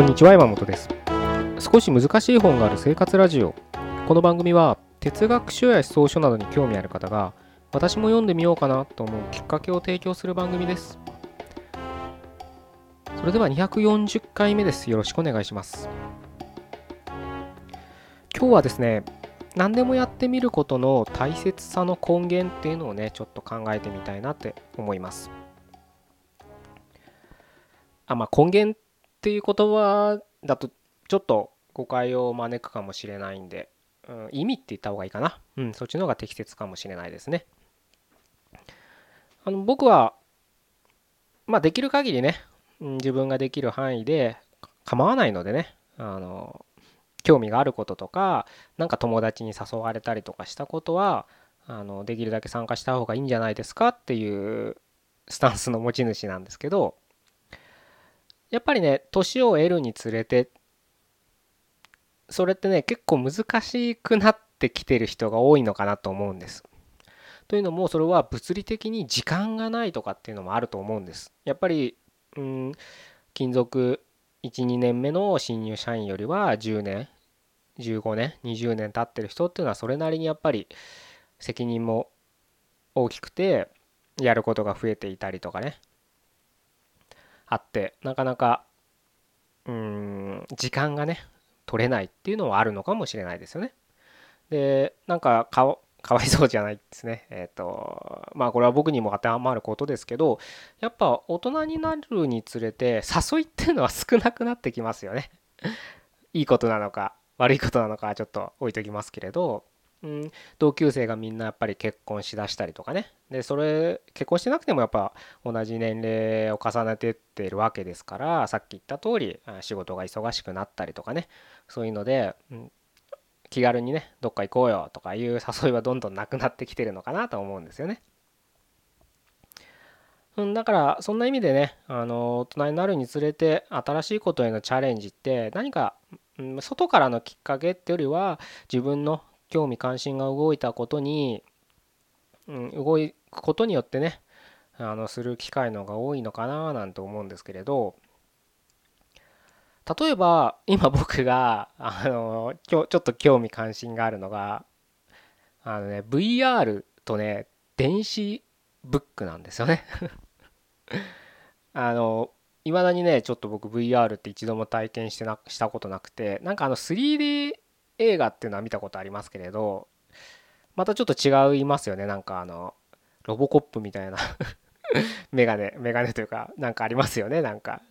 こんにちは山本です。少し難しい本がある生活ラジオ。この番組は哲学書や思想書などに興味ある方が私も読んでみようかなと思うきっかけを提供する番組です。それでは240回目です。よろしくお願いします。今日はですね何でもやってみることの大切さの根源っていうのをねちょっと考えてみたいなって思います。あまあ根源っていう言葉だとちょっと誤解を招くかもしれないんで、うん、意味って言った方がいいかな。うんそっちの方が適切かもしれないですね。あの僕はまあできる限りね自分ができる範囲で構わないのでね。あの興味があることとか何か友達に誘われたりとかしたことはあのできるだけ参加した方がいいんじゃないですかっていうスタンスの持ち主なんですけどやっぱりね年を得るにつれてそれってね結構難しくなってきてる人が多いのかなと思うんです。というのもそれは物理的に時間がないとかっていうのもあると思うんです。やっぱりうん勤続12年目の新入社員よりは10年15年20年経ってる人っていうのはそれなりにやっぱり責任も大きくてやることが増えていたりとかねあってなかなかうん時間がね取れないっていうのはあるのかもしれないですよね。でなんかか かわいそうじゃないですね。えっ、ー、とまあこれは僕にも当てはまることですけどやっぱ大人になるにつれて誘いっていうのは少なくなってきますよね。いいことなのか悪いことなのかはちょっと置いときますけれどうん、同級生がみんなやっぱり結婚しだしたりとかね。でそれ結婚してなくてもやっぱ同じ年齢を重ねてってるわけですからさっき言った通り仕事が忙しくなったりとかね。そういうので、うん、気軽にねどっか行こうよとかいう誘いはどんどんなくなってきてるのかなと思うんですよね。うん、だからそんな意味でねあの大人になるにつれて新しいことへのチャレンジって何か、外からのきっかけっていうよりは自分の興味関心が動いたことに、うん、動くことによってねあのする機会のが多いのかななんて思うんですけれど例えば今僕があのちょっと興味関心があるのがあのね VR とね電子ブックなんですよね。あのいまだにねちょっと僕 VR って一度も体験してなしたことなくてなんかあの 3D 映画っていうのは見たことありますけれどまたちょっと違いますよねなんかあのロボコップみたいな メガネメガネというかなんかありますよねなんか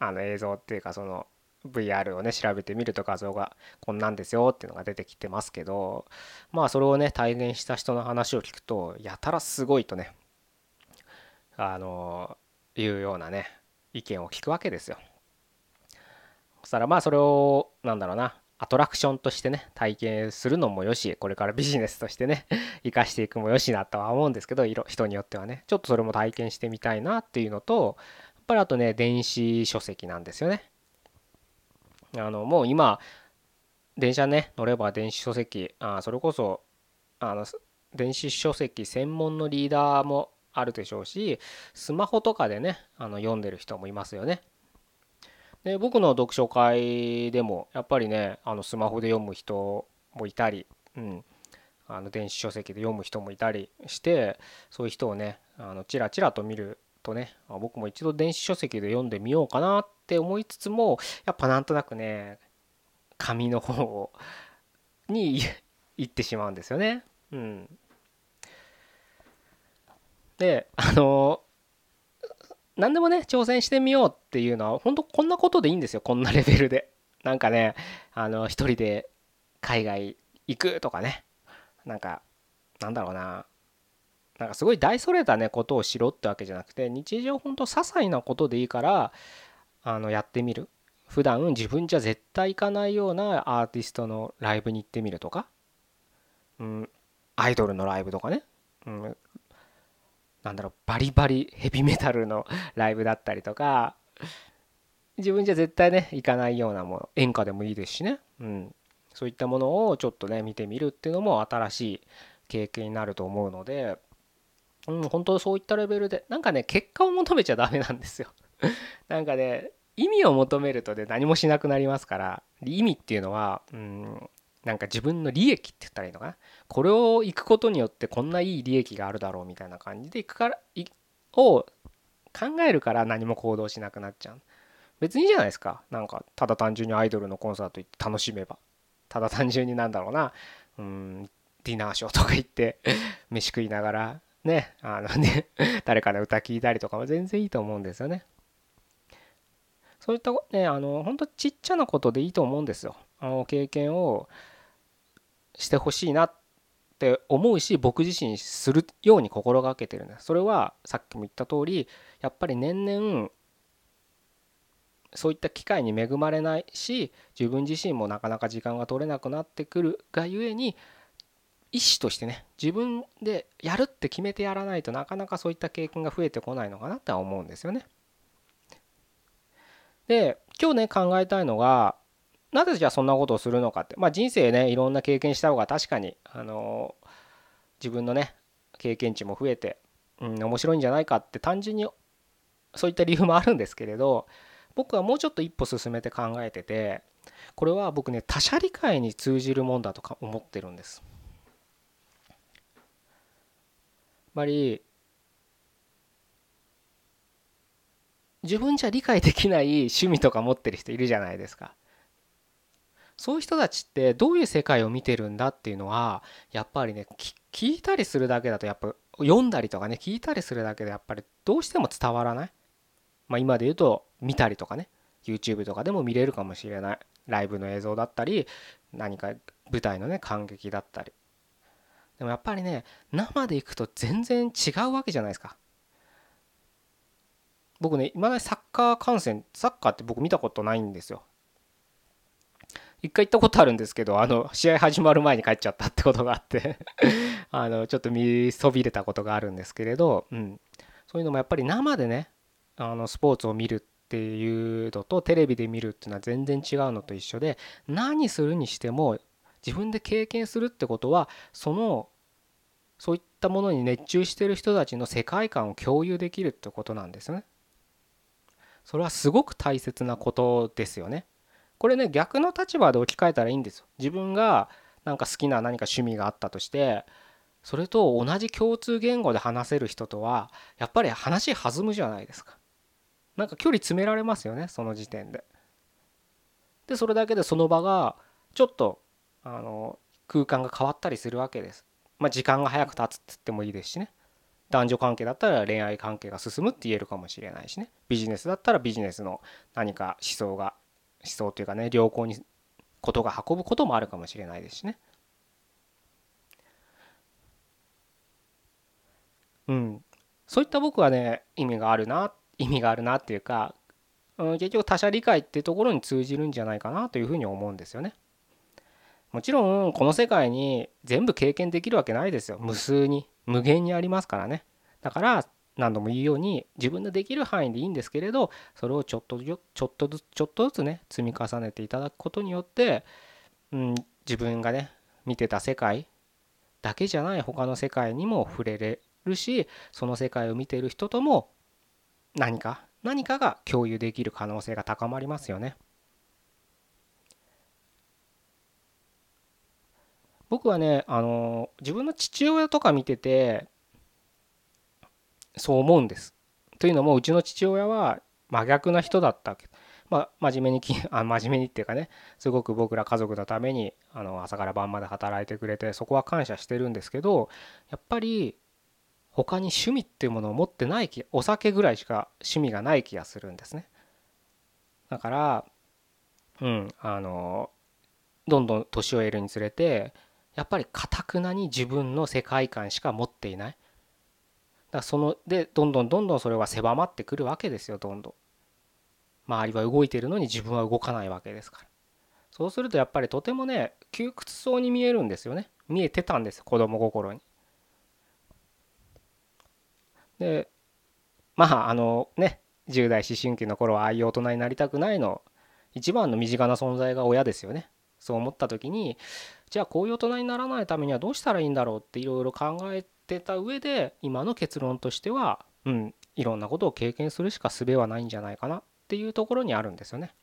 あの映像っていうかその VR をね調べてみると画像がこんなんですよっていうのが出てきてますけどまあそれをね体現した人の話を聞くとやたらすごいとねあのいうようなね意見を聞くわけですよ。そしたらまあそれをなんだろうなアトラクションとしてね体験するのもよしこれからビジネスとしてね 生かしていくもよしなとは思うんですけど人によってはね。ちょっとそれも体験してみたいなっていうのとやっぱりあとね電子書籍なんですよね。あのもう今電車ね乗れば電子書籍あそれこそあの電子書籍専門のリーダーもあるでしょうしスマホとかでねあの読んでる人もいますよね。で僕の読書会でもやっぱりねあのスマホで読む人もいたり、うん、あの電子書籍で読む人もいたりしてそういう人をねあのチラチラと見るとね僕も一度電子書籍で読んでみようかなって思いつつもやっぱなんとなくね紙の方に行ってしまうんですよね。うん、であの何でもね挑戦してみようっていうのは本当こんなことでいいんですよ。こんなレベルで。なんかねあの一人で海外行くとかね。なんかなんだろうな。なんかすごい大それたねことをしろってわけじゃなくて日常ほんと些細なことでいいからあのやってみる。普段自分じゃ絶対行かないようなアーティストのライブに行ってみるとか、うん、アイドルのライブとかね、うん、なんだろうバリバリヘビメタルの ライブだったりとか自分じゃ絶対ね行かないようなもの演歌でもいいですしね、うん、そういったものをちょっとね見てみるっていうのも新しい経験になると思うので、うん、本当そういったレベルでなんかね結果を求めちゃダメなんですよ。なんかね意味を求めるとで何もしなくなりますから意味っていうのはうんなんか自分の利益って言ったらいいのかな？これを行くことによってこんないい利益があるだろうみたいな感じで行くからを考えるから何も行動しなくなっちゃう。別にいいじゃないですか。なんかただ単純にアイドルのコンサート行って楽しめば。ただ単純になんだろうな。うんディナーショーとか行って 飯食いながらねあのね誰かの歌聴いたりとかも全然いいと思うんですよね。そういったねあの本当ちっちゃなことでいいと思うんですよ。あの経験をしてほしいなって思うし僕自身するように心がけてるんですそれはさっきも言った通りやっぱり年々そういった機会に恵まれないし自分自身もなかなか時間が取れなくなってくるがゆえに意思としてね自分でやるって決めてやらないとなかなかそういった経験が増えてこないのかなっては思うんですよね。で今日ね考えたいのがなぜじゃあそんなことをするのかってまあ人生ねいろんな経験した方が確かにあの自分のね経験値も増えて、うん、面白いんじゃないかって単純にそういった理由もあるんですけれど僕はもうちょっと一歩進めて考えててこれは僕ね他者理解に通じるもんだとか思ってるんです。ぱり自分じゃ理解できない趣味とか持ってる人いるじゃないですか。そういう人たちってどういう世界を見てるんだっていうのはやっぱりね聞いたりするだけだとやっぱ読んだりとかね聞いたりするだけでやっぱりどうしても伝わらない。まあ今で言うと見たりとかね YouTube とかでも見れるかもしれない。ライブの映像だったり何か舞台のね感激だったり。でもやっぱりね生で行くと全然違うわけじゃないですか。僕ね今までサッカー観戦サッカーって僕見たことないんですよ。一回行ったことあるんですけどあの試合始まる前に帰っちゃったってことがあって あのちょっと見そびれたことがあるんですけれど、うん、そういうのもやっぱり生でねあのスポーツを見るっていうのとテレビで見るっていうのは全然違うのと一緒で何するにしても自分で経験するってことはそのそういったものに熱中してる人たちの世界観を共有できるってことなんですね。それはすごく大切なことですよね。これね逆の立場で置き換えたらいいんですよ。自分がなんか好きな何か趣味があったとしてそれと同じ共通言語で話せる人とはやっぱり話弾むじゃないですか。なんか距離詰められますよねその時点で。でそれだけでその場がちょっとあの空間が変わったりするわけです。まあ、時間が早く経つって言ってもいいですしね男女関係だったら恋愛関係が進むって言えるかもしれないしねビジネスだったらビジネスの何か思想が想というかね良好にことが運ぶこともあるかもしれないですしね。うん。そういった僕はね意味があるな意味があるなっていうか、うん、結局他者理解ってところに通じるんじゃないかなというふうに思うんですよね。もちろんこの世界に全部経験できるわけないですよ。無数に無限にありますからね。だから何度も言うように自分のできる範囲でいいんですけれどそれをちょっとちょっとずつちょっとずつね積み重ねていただくことによって、うん、自分がね見てた世界だけじゃない他の世界にも触れれるしその世界を見てる人とも何か何かが共有できる可能性が高まりますよね。僕はねあの自分の父親とか見ててそう思うんです。というのもうちの父親は真逆な人だったわけ。まあ、真面目にき あ真面目にっていうかねすごく僕ら家族のためにあの朝から晩まで働いてくれてそこは感謝してるんですけどやっぱり他に趣味っていうものを持ってない気お酒ぐらいしか趣味がない気がするんですね。だからうんあのどんどん年を得るにつれてやっぱりかたくなに自分の世界観しか持っていない。だそのでどんどんどんどんそれは狭まってくるわけですよどんどん。周りは動いてるのに自分は動かないわけですから。そうするとやっぱりとてもね窮屈そうに見えるんですよね。見えてたんです子供心に。でまああのね10代思春期の頃はああいう大人になりたくないの一番の身近な存在が親ですよね。そう思った時にじゃあこういう大人にならないためにはどうしたらいいんだろうっていろいろ考えてた上で今の結論としてはうんいろんなことを経験するしか術はないんじゃないかなっていうところにあるんですよね。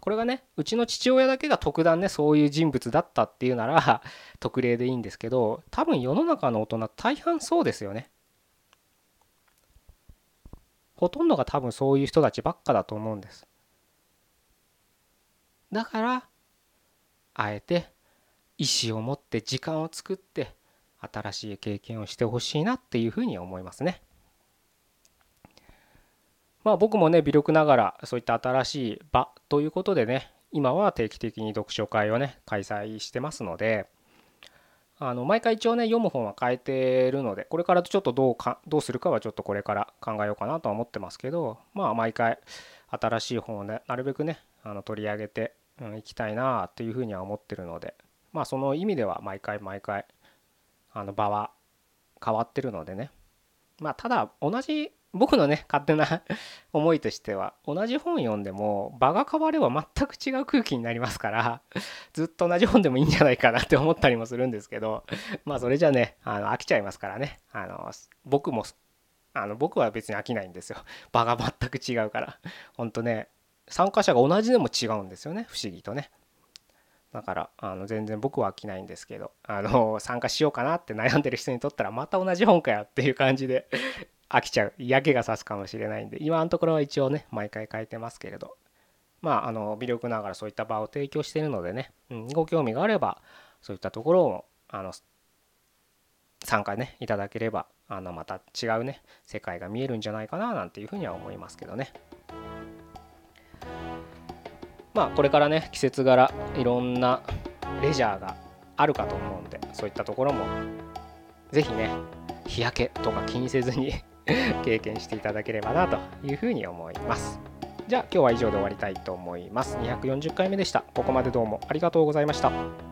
これがねうちの父親だけが特段ねそういう人物だったっていうなら 特例でいいんですけど多分世の中の大人大半そうですよね。ほとんどが多分そういう人たちばっかだと思うんです。だからあえて意思を持って時間を作って新しい経験をしてほしいなっていうふうに思いますね。まあ僕もね微力ながらそういった新しい場ということでね今は定期的に読書会をね開催してますのであの毎回一応ね読む本は変えてるのでこれからちょっとどうかどうするかはちょっとこれから考えようかなとは思ってますけどまあ毎回新しい本をねなるべくねあの取り上げて、うん、行きたいなっていうふうには思ってるのでまあその意味では毎回毎回あの場は変わってるのでね。まあただ同じ僕のね勝手な 思いとしては同じ本読んでも場が変われば全く違う空気になりますからずっと同じ本でもいいんじゃないかなって思ったりもするんですけどまあそれじゃねあの飽きちゃいますからね。あの僕もあの僕は別に飽きないんですよ。場が全く違うから。ほんとね参加者が同じでも違うんですよね。不思議とね。だからあの全然僕は飽きないんですけどあの 参加しようかなって悩んでる人にとったらまた同じ本かよっていう感じで 飽きちゃう嫌気がさすかもしれないんで今のところは一応ね毎回書いてますけれど。まああの微力ながらそういった場を提供しているのでね、うん、ご興味があればそういったところをあの参加ねいただければあのまた違うね世界が見えるんじゃないかななんていうふうには思いますけどね。まあこれからね季節柄いろんなレジャーがあるかと思うんでそういったところも是非ね日焼けとか気にせずに 経験していただければなというふうに思います。じゃあ今日は以上で終わりたいと思います。240回目でした。ここまでどうもありがとうございました。